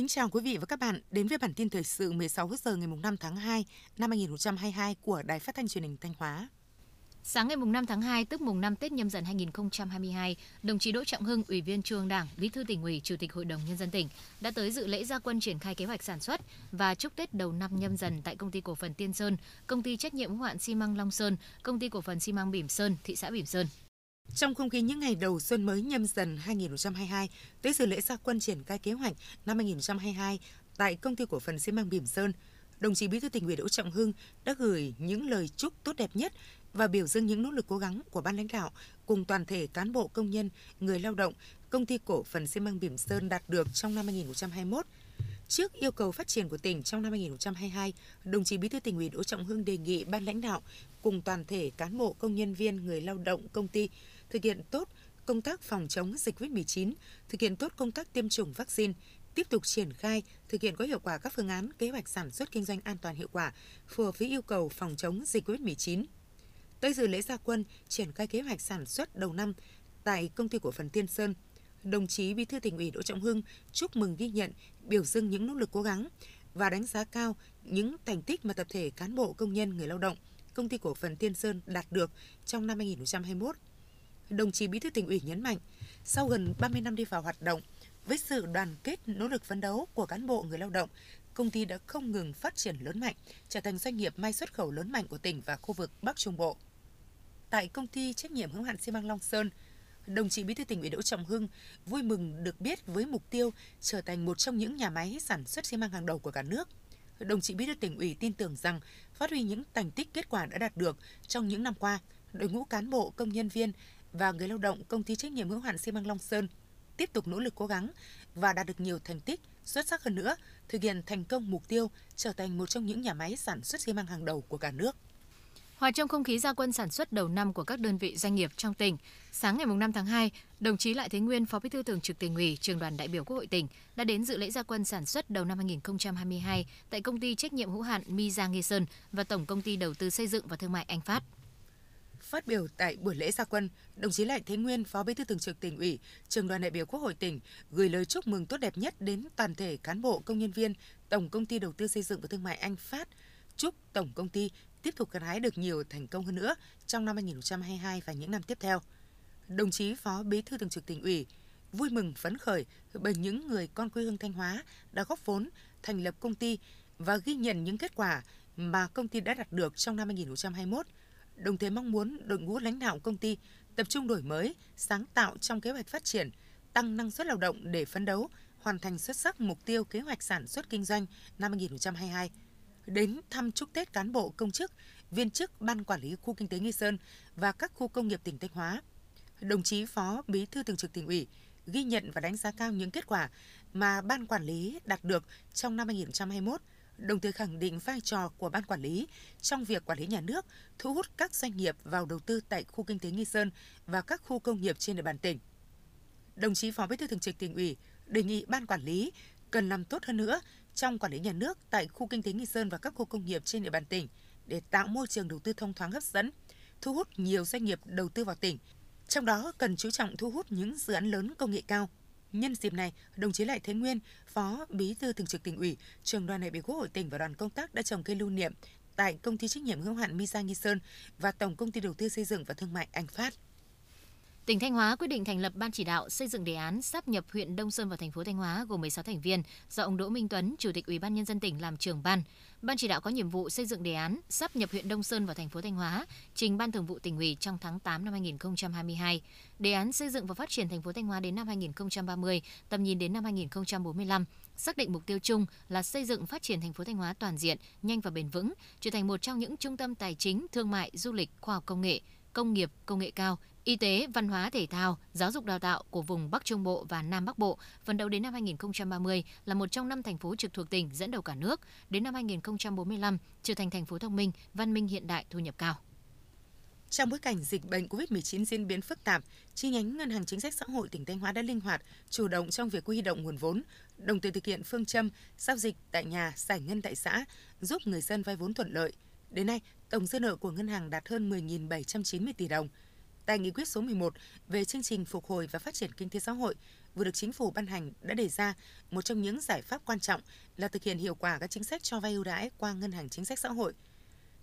kính chào quý vị và các bạn đến với bản tin thời sự 16 giờ ngày 5 tháng 2 năm 2022 của Đài Phát thanh Truyền hình Thanh Hóa. Sáng ngày 5 tháng 2, tức mùng 5 Tết nhâm dần 2022, đồng chí Đỗ Trọng Hưng, Ủy viên Trung Đảng, Bí thư tỉnh ủy, Chủ tịch Hội đồng nhân dân tỉnh đã tới dự lễ gia quân triển khai kế hoạch sản xuất và chúc Tết đầu năm nhâm dần tại công ty cổ phần Tiên Sơn, công ty trách nhiệm hữu hạn xi măng Long Sơn, công ty cổ phần xi măng Bỉm Sơn, thị xã Bỉm Sơn. Trong không khí những ngày đầu xuân mới nhâm dần 2022, tới dự lễ gia quân triển khai kế hoạch năm 2022 tại công ty cổ phần xi măng Bỉm Sơn, đồng chí Bí thư tỉnh ủy Đỗ Trọng Hưng đã gửi những lời chúc tốt đẹp nhất và biểu dương những nỗ lực cố gắng của ban lãnh đạo cùng toàn thể cán bộ công nhân, người lao động, công ty cổ phần xi măng Bỉm Sơn đạt được trong năm 2021. Trước yêu cầu phát triển của tỉnh trong năm 2022, đồng chí Bí thư tỉnh ủy Đỗ Trọng Hưng đề nghị ban lãnh đạo cùng toàn thể cán bộ công nhân viên, người lao động công ty thực hiện tốt công tác phòng chống dịch COVID-19, thực hiện tốt công tác tiêm chủng vaccine, tiếp tục triển khai, thực hiện có hiệu quả các phương án, kế hoạch sản xuất kinh doanh an toàn hiệu quả, phù hợp với yêu cầu phòng chống dịch COVID-19. Tới dự lễ gia quân, triển khai kế hoạch sản xuất đầu năm tại công ty cổ phần Tiên Sơn, đồng chí Bí thư tỉnh ủy Đỗ Trọng Hưng chúc mừng ghi nhận, biểu dương những nỗ lực cố gắng và đánh giá cao những thành tích mà tập thể cán bộ công nhân người lao động công ty cổ phần Tiên Sơn đạt được trong năm 2021 đồng chí Bí thư tỉnh ủy nhấn mạnh, sau gần 30 năm đi vào hoạt động, với sự đoàn kết nỗ lực phấn đấu của cán bộ người lao động, công ty đã không ngừng phát triển lớn mạnh, trở thành doanh nghiệp may xuất khẩu lớn mạnh của tỉnh và khu vực Bắc Trung Bộ. Tại công ty trách nhiệm hữu hạn xi măng Long Sơn, đồng chí Bí thư tỉnh ủy Đỗ Trọng Hưng vui mừng được biết với mục tiêu trở thành một trong những nhà máy sản xuất xi măng hàng đầu của cả nước. Đồng chí Bí thư tỉnh ủy tin tưởng rằng phát huy những thành tích kết quả đã đạt được trong những năm qua, đội ngũ cán bộ công nhân viên và người lao động công ty trách nhiệm hữu hạn xi măng Long Sơn tiếp tục nỗ lực cố gắng và đạt được nhiều thành tích xuất sắc hơn nữa, thực hiện thành công mục tiêu trở thành một trong những nhà máy sản xuất xi măng hàng đầu của cả nước. Hòa trong không khí gia quân sản xuất đầu năm của các đơn vị doanh nghiệp trong tỉnh, sáng ngày 5 tháng 2, đồng chí Lại Thế Nguyên, Phó Bí thư Thường trực Tỉnh ủy, Trường đoàn đại biểu Quốc hội tỉnh đã đến dự lễ gia quân sản xuất đầu năm 2022 tại công ty trách nhiệm hữu hạn Mi Giang Nghi Sơn và Tổng công ty đầu tư xây dựng và thương mại Anh Phát. Phát biểu tại buổi lễ gia quân, đồng chí Lại Thế Nguyên, Phó Bí thư Thường trực Tỉnh ủy, Trường đoàn đại biểu Quốc hội tỉnh gửi lời chúc mừng tốt đẹp nhất đến toàn thể cán bộ công nhân viên Tổng công ty đầu tư xây dựng và thương mại Anh Phát. Chúc tổng công ty tiếp tục gặt hái được nhiều thành công hơn nữa trong năm 2022 và những năm tiếp theo. Đồng chí Phó Bí thư Thường trực Tỉnh ủy vui mừng phấn khởi bởi những người con quê hương Thanh Hóa đã góp vốn thành lập công ty và ghi nhận những kết quả mà công ty đã đạt được trong năm 2021 đồng thời mong muốn đội ngũ lãnh đạo công ty tập trung đổi mới, sáng tạo trong kế hoạch phát triển, tăng năng suất lao động để phấn đấu, hoàn thành xuất sắc mục tiêu kế hoạch sản xuất kinh doanh năm 2022. Đến thăm chúc Tết cán bộ công chức, viên chức ban quản lý khu kinh tế Nghi Sơn và các khu công nghiệp tỉnh Thanh Hóa. Đồng chí Phó Bí thư Thường trực tỉnh ủy ghi nhận và đánh giá cao những kết quả mà ban quản lý đạt được trong năm 2021 đồng thời khẳng định vai trò của ban quản lý trong việc quản lý nhà nước, thu hút các doanh nghiệp vào đầu tư tại khu kinh tế Nghi Sơn và các khu công nghiệp trên địa bàn tỉnh. Đồng chí Phó Bí thư Thường trực Tỉnh ủy đề nghị ban quản lý cần làm tốt hơn nữa trong quản lý nhà nước tại khu kinh tế Nghi Sơn và các khu công nghiệp trên địa bàn tỉnh để tạo môi trường đầu tư thông thoáng hấp dẫn, thu hút nhiều doanh nghiệp đầu tư vào tỉnh. Trong đó cần chú trọng thu hút những dự án lớn công nghệ cao, Nhân dịp này, đồng chí Lại Thế Nguyên, Phó Bí thư Thường trực Tỉnh ủy, Trường đoàn đại biểu Quốc hội tỉnh và đoàn công tác đã trồng cây lưu niệm tại công ty trách nhiệm hữu hạn Misa Nghi Sơn và Tổng công ty đầu tư xây dựng và thương mại Anh Phát. Tỉnh Thanh Hóa quyết định thành lập ban chỉ đạo xây dựng đề án sắp nhập huyện Đông Sơn vào thành phố Thanh Hóa gồm 16 thành viên do ông Đỗ Minh Tuấn, Chủ tịch Ủy ban nhân dân tỉnh làm trưởng ban. Ban chỉ đạo có nhiệm vụ xây dựng đề án sắp nhập huyện Đông Sơn vào thành phố Thanh Hóa, trình Ban Thường vụ tỉnh ủy trong tháng 8 năm 2022. Đề án xây dựng và phát triển thành phố Thanh Hóa đến năm 2030, tầm nhìn đến năm 2045, xác định mục tiêu chung là xây dựng phát triển thành phố Thanh Hóa toàn diện, nhanh và bền vững, trở thành một trong những trung tâm tài chính, thương mại, du lịch, khoa học công nghệ, công nghiệp, công nghệ cao, y tế, văn hóa thể thao, giáo dục đào tạo của vùng Bắc Trung Bộ và Nam Bắc Bộ, phấn đấu đến năm 2030 là một trong năm thành phố trực thuộc tỉnh dẫn đầu cả nước, đến năm 2045 trở thành thành phố thông minh, văn minh hiện đại, thu nhập cao. Trong bối cảnh dịch bệnh COVID-19 diễn biến phức tạp, chi nhánh Ngân hàng Chính sách Xã hội tỉnh Thanh Hóa đã linh hoạt, chủ động trong việc huy động nguồn vốn, đồng thời thực hiện phương châm giao dịch tại nhà, giải ngân tại xã, giúp người dân vay vốn thuận lợi. Đến nay, tổng dư nợ của ngân hàng đạt hơn 10.790 tỷ đồng – Tại nghị quyết số 11 về chương trình phục hồi và phát triển kinh tế xã hội, vừa được chính phủ ban hành đã đề ra một trong những giải pháp quan trọng là thực hiện hiệu quả các chính sách cho vay ưu đãi qua ngân hàng chính sách xã hội.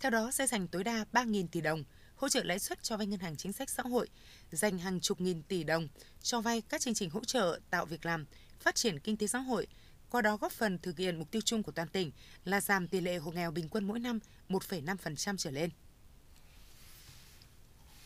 Theo đó sẽ dành tối đa 3.000 tỷ đồng hỗ trợ lãi suất cho vay ngân hàng chính sách xã hội, dành hàng chục nghìn tỷ đồng cho vay các chương trình hỗ trợ tạo việc làm, phát triển kinh tế xã hội, qua đó góp phần thực hiện mục tiêu chung của toàn tỉnh là giảm tỷ lệ hộ nghèo bình quân mỗi năm 1,5% trở lên.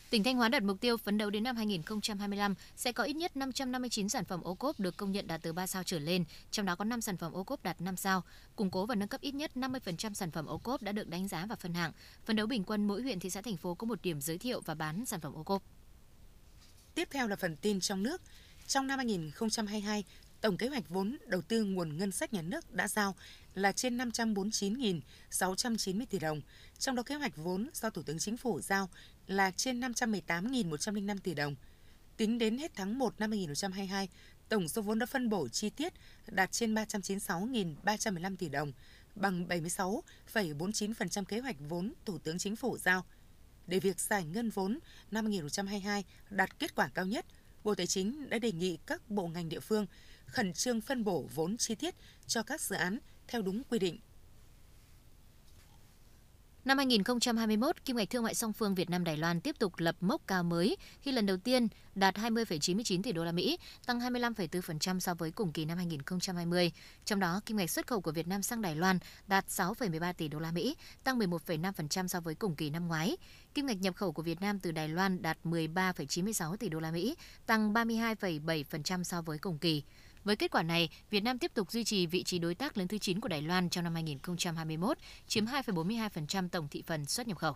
Tỉnh Thanh Hóa đặt mục tiêu phấn đấu đến năm 2025 sẽ có ít nhất 559 sản phẩm ô cốp được công nhận đạt từ 3 sao trở lên, trong đó có 5 sản phẩm ô cốp đạt 5 sao, củng cố và nâng cấp ít nhất 50% sản phẩm ô cốp đã được đánh giá và phân hạng. Phấn đấu bình quân mỗi huyện thị xã thành phố có một điểm giới thiệu và bán sản phẩm ô cốp. Tiếp theo là phần tin trong nước. Trong năm 2022, tổng kế hoạch vốn đầu tư nguồn ngân sách nhà nước đã giao là trên 549.690 tỷ đồng, trong đó kế hoạch vốn do Thủ tướng Chính phủ giao là trên 518.105 tỷ đồng. Tính đến hết tháng 1 năm 2022, tổng số vốn đã phân bổ chi tiết đạt trên 396.315 tỷ đồng, bằng 76,49% kế hoạch vốn Thủ tướng Chính phủ giao. Để việc giải ngân vốn năm 2022 đạt kết quả cao nhất, Bộ Tài chính đã đề nghị các bộ ngành địa phương khẩn trương phân bổ vốn chi tiết cho các dự án theo đúng quy định Năm 2021, kim ngạch thương mại song phương Việt Nam Đài Loan tiếp tục lập mốc cao mới khi lần đầu tiên đạt 20,99 tỷ đô la Mỹ, tăng 25,4% so với cùng kỳ năm 2020. Trong đó, kim ngạch xuất khẩu của Việt Nam sang Đài Loan đạt 6,13 tỷ đô la Mỹ, tăng 11,5% so với cùng kỳ năm ngoái. Kim ngạch nhập khẩu của Việt Nam từ Đài Loan đạt 13,96 tỷ đô la Mỹ, tăng 32,7% so với cùng kỳ. Với kết quả này, Việt Nam tiếp tục duy trì vị trí đối tác lớn thứ 9 của Đài Loan trong năm 2021, chiếm 2,42% tổng thị phần xuất nhập khẩu.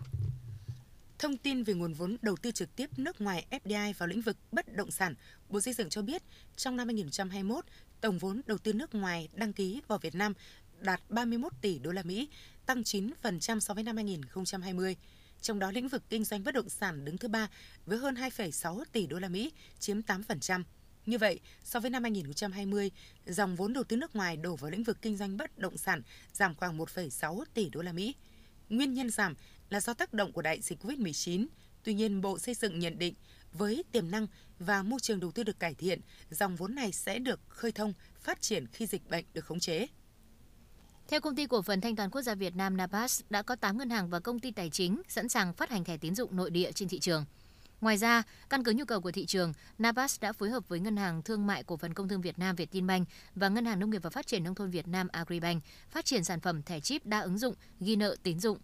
Thông tin về nguồn vốn đầu tư trực tiếp nước ngoài FDI vào lĩnh vực bất động sản, Bộ Xây dựng cho biết trong năm 2021, tổng vốn đầu tư nước ngoài đăng ký vào Việt Nam đạt 31 tỷ đô la Mỹ, tăng 9% so với năm 2020. Trong đó lĩnh vực kinh doanh bất động sản đứng thứ ba với hơn 2,6 tỷ đô la Mỹ, chiếm 8%. Như vậy, so với năm 2020, dòng vốn đầu tư nước ngoài đổ vào lĩnh vực kinh doanh bất động sản giảm khoảng 1,6 tỷ đô la Mỹ. Nguyên nhân giảm là do tác động của đại dịch COVID-19. Tuy nhiên, Bộ Xây dựng nhận định với tiềm năng và môi trường đầu tư được cải thiện, dòng vốn này sẽ được khơi thông, phát triển khi dịch bệnh được khống chế. Theo công ty cổ phần thanh toán quốc gia Việt Nam Napas, đã có 8 ngân hàng và công ty tài chính sẵn sàng phát hành thẻ tín dụng nội địa trên thị trường. Ngoài ra, căn cứ nhu cầu của thị trường, Navas đã phối hợp với Ngân hàng Thương mại Cổ phần Công thương Việt Nam Vietinbank và Ngân hàng Nông nghiệp và Phát triển Nông thôn Việt Nam Agribank phát triển sản phẩm thẻ chip đa ứng dụng ghi nợ tín dụng.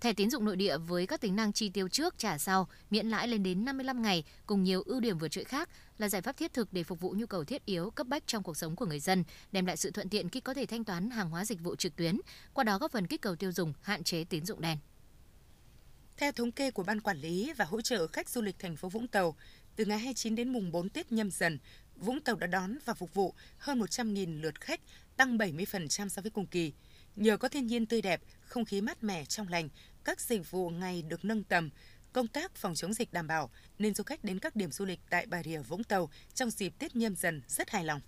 Thẻ tín dụng nội địa với các tính năng chi tiêu trước trả sau, miễn lãi lên đến 55 ngày cùng nhiều ưu điểm vượt trội khác là giải pháp thiết thực để phục vụ nhu cầu thiết yếu cấp bách trong cuộc sống của người dân, đem lại sự thuận tiện khi có thể thanh toán hàng hóa dịch vụ trực tuyến, qua đó góp phần kích cầu tiêu dùng, hạn chế tín dụng đen. Theo thống kê của Ban Quản lý và hỗ trợ khách du lịch thành phố Vũng Tàu, từ ngày 29 đến mùng 4 Tết nhâm dần, Vũng Tàu đã đón và phục vụ hơn 100.000 lượt khách, tăng 70% so với cùng kỳ. Nhờ có thiên nhiên tươi đẹp, không khí mát mẻ trong lành, các dịch vụ ngày được nâng tầm, công tác phòng chống dịch đảm bảo nên du khách đến các điểm du lịch tại Bà Rịa Vũng Tàu trong dịp Tết nhâm dần rất hài lòng.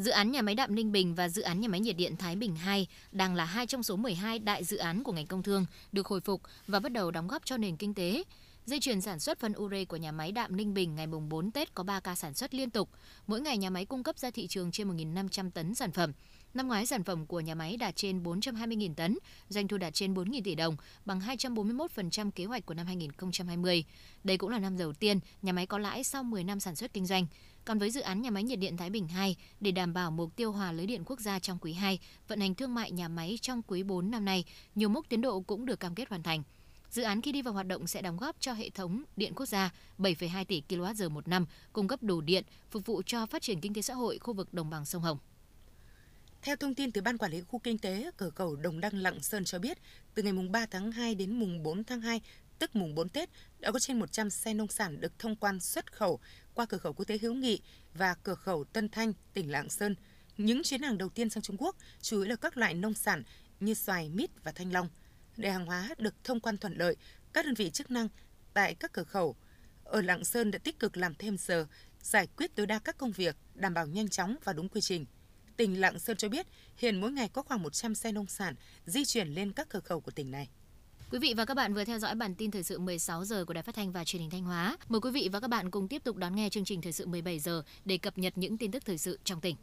Dự án nhà máy đạm Ninh Bình và dự án nhà máy nhiệt điện Thái Bình 2 đang là hai trong số 12 đại dự án của ngành công thương được hồi phục và bắt đầu đóng góp cho nền kinh tế. Dây chuyền sản xuất phân ure của nhà máy đạm Ninh Bình ngày mùng 4 Tết có 3 ca sản xuất liên tục. Mỗi ngày nhà máy cung cấp ra thị trường trên 1.500 tấn sản phẩm. Năm ngoái sản phẩm của nhà máy đạt trên 420.000 tấn, doanh thu đạt trên 4.000 tỷ đồng, bằng 241% kế hoạch của năm 2020. Đây cũng là năm đầu tiên nhà máy có lãi sau 10 năm sản xuất kinh doanh. Còn với dự án nhà máy nhiệt điện Thái Bình 2, để đảm bảo mục tiêu hòa lưới điện quốc gia trong quý 2, vận hành thương mại nhà máy trong quý 4 năm nay, nhiều mốc tiến độ cũng được cam kết hoàn thành. Dự án khi đi vào hoạt động sẽ đóng góp cho hệ thống điện quốc gia 7,2 tỷ kWh một năm, cung cấp đủ điện, phục vụ cho phát triển kinh tế xã hội khu vực đồng bằng sông Hồng. Theo thông tin từ Ban Quản lý Khu Kinh tế Cửa khẩu Đồng Đăng Lạng Sơn cho biết, từ ngày mùng 3 tháng 2 đến mùng 4 tháng 2, tức mùng 4 Tết, đã có trên 100 xe nông sản được thông quan xuất khẩu qua cửa khẩu quốc tế Hữu Nghị và cửa khẩu Tân Thanh, tỉnh Lạng Sơn. Những chuyến hàng đầu tiên sang Trung Quốc chủ yếu là các loại nông sản như xoài, mít và thanh long. Để hàng hóa được thông quan thuận lợi, các đơn vị chức năng tại các cửa khẩu ở Lạng Sơn đã tích cực làm thêm giờ, giải quyết tối đa các công việc, đảm bảo nhanh chóng và đúng quy trình. Tỉnh Lạng Sơn cho biết hiện mỗi ngày có khoảng 100 xe nông sản di chuyển lên các cửa khẩu của tỉnh này. Quý vị và các bạn vừa theo dõi bản tin thời sự 16 giờ của Đài Phát thanh và Truyền hình Thanh Hóa. Mời quý vị và các bạn cùng tiếp tục đón nghe chương trình thời sự 17 giờ để cập nhật những tin tức thời sự trong tỉnh.